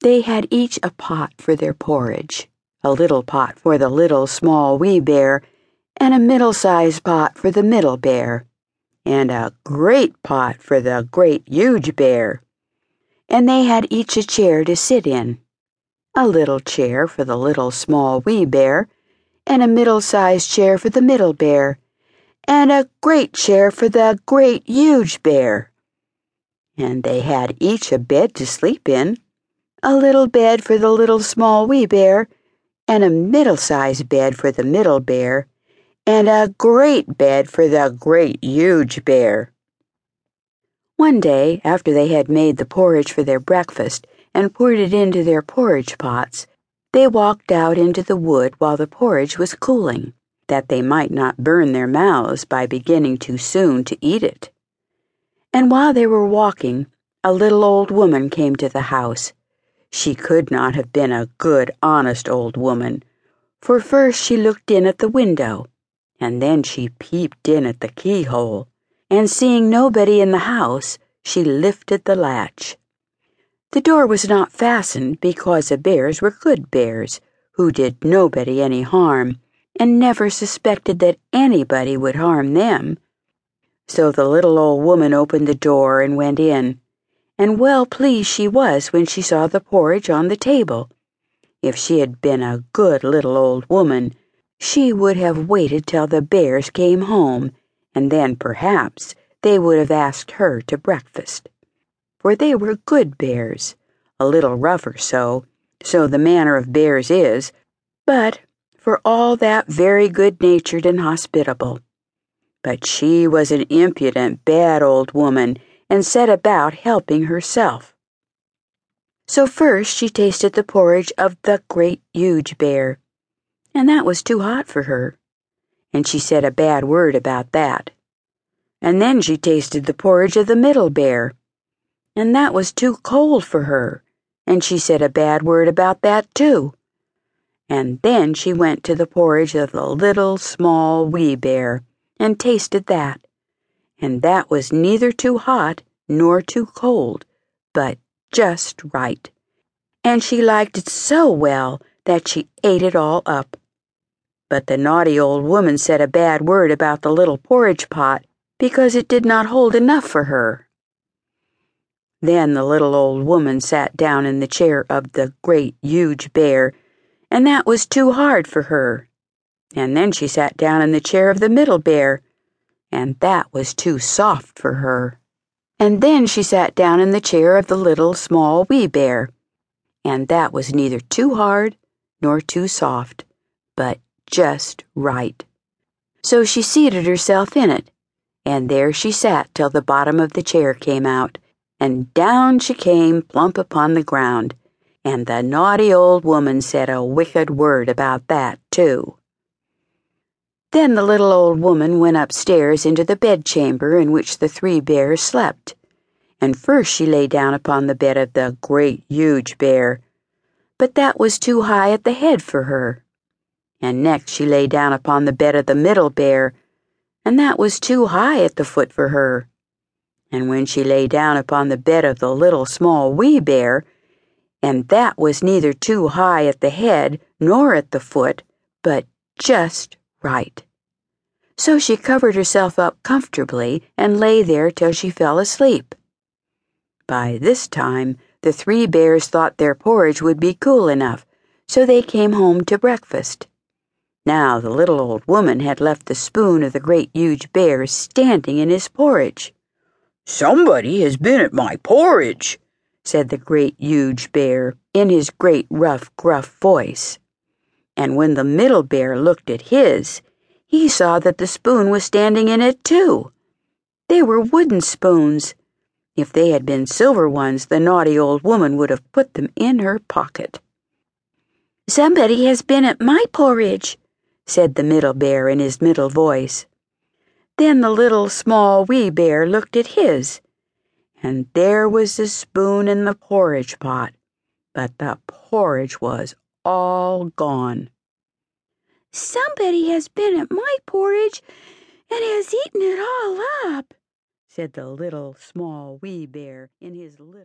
They had each a pot for their porridge, a little pot for the little small wee bear, and a middle sized pot for the middle bear, and a great pot for the great huge bear. And they had each a chair to sit in, a little chair for the little small wee bear, and a middle sized chair for the middle bear, and a great chair for the great huge bear. And they had each a bed to sleep in a little bed for the little small wee bear, and a middle sized bed for the middle bear, and a great bed for the great huge bear. One day, after they had made the porridge for their breakfast and poured it into their porridge pots, they walked out into the wood while the porridge was cooling, that they might not burn their mouths by beginning too soon to eat it. And while they were walking, a little old woman came to the house she could not have been a good, honest old woman, for first she looked in at the window, and then she peeped in at the keyhole, and seeing nobody in the house, she lifted the latch. The door was not fastened because the bears were good bears, who did nobody any harm, and never suspected that anybody would harm them. So the little old woman opened the door and went in and well pleased she was when she saw the porridge on the table. If she had been a good little old woman, she would have waited till the bears came home, and then perhaps they would have asked her to breakfast. For they were good bears, a little rougher so, so the manner of bears is, but for all that very good natured and hospitable. But she was an impudent, bad old woman and set about helping herself. So first she tasted the porridge of the great huge bear, and that was too hot for her, and she said a bad word about that. And then she tasted the porridge of the middle bear, and that was too cold for her, and she said a bad word about that too. And then she went to the porridge of the little small wee bear and tasted that and that was neither too hot nor too cold, but just right. And she liked it so well that she ate it all up. But the naughty old woman said a bad word about the little porridge pot because it did not hold enough for her. Then the little old woman sat down in the chair of the great huge bear, and that was too hard for her. And then she sat down in the chair of the middle bear, and that was too soft for her. And then she sat down in the chair of the little small wee bear, and that was neither too hard nor too soft, but just right. So she seated herself in it, and there she sat till the bottom of the chair came out, and down she came plump upon the ground, and the naughty old woman said a wicked word about that, too. Then the little old woman went upstairs into the bedchamber in which the three bears slept. And first she lay down upon the bed of the great huge bear, but that was too high at the head for her. And next she lay down upon the bed of the middle bear, and that was too high at the foot for her. And when she lay down upon the bed of the little small wee bear, and that was neither too high at the head nor at the foot, but just right. So she covered herself up comfortably and lay there till she fell asleep. By this time, the three bears thought their porridge would be cool enough, so they came home to breakfast. Now the little old woman had left the spoon of the great huge bear standing in his porridge. Somebody has been at my porridge, said the great huge bear in his great rough, gruff voice. And when the middle bear looked at his, he saw that the spoon was standing in it too. They were wooden spoons. If they had been silver ones, the naughty old woman would have put them in her pocket. Somebody has been at my porridge, said the middle bear in his middle voice. Then the little small wee bear looked at his, and there was the spoon in the porridge pot, but the porridge was all gone. Somebody has been at my porridge and has eaten it all up, said the little small wee bear in his little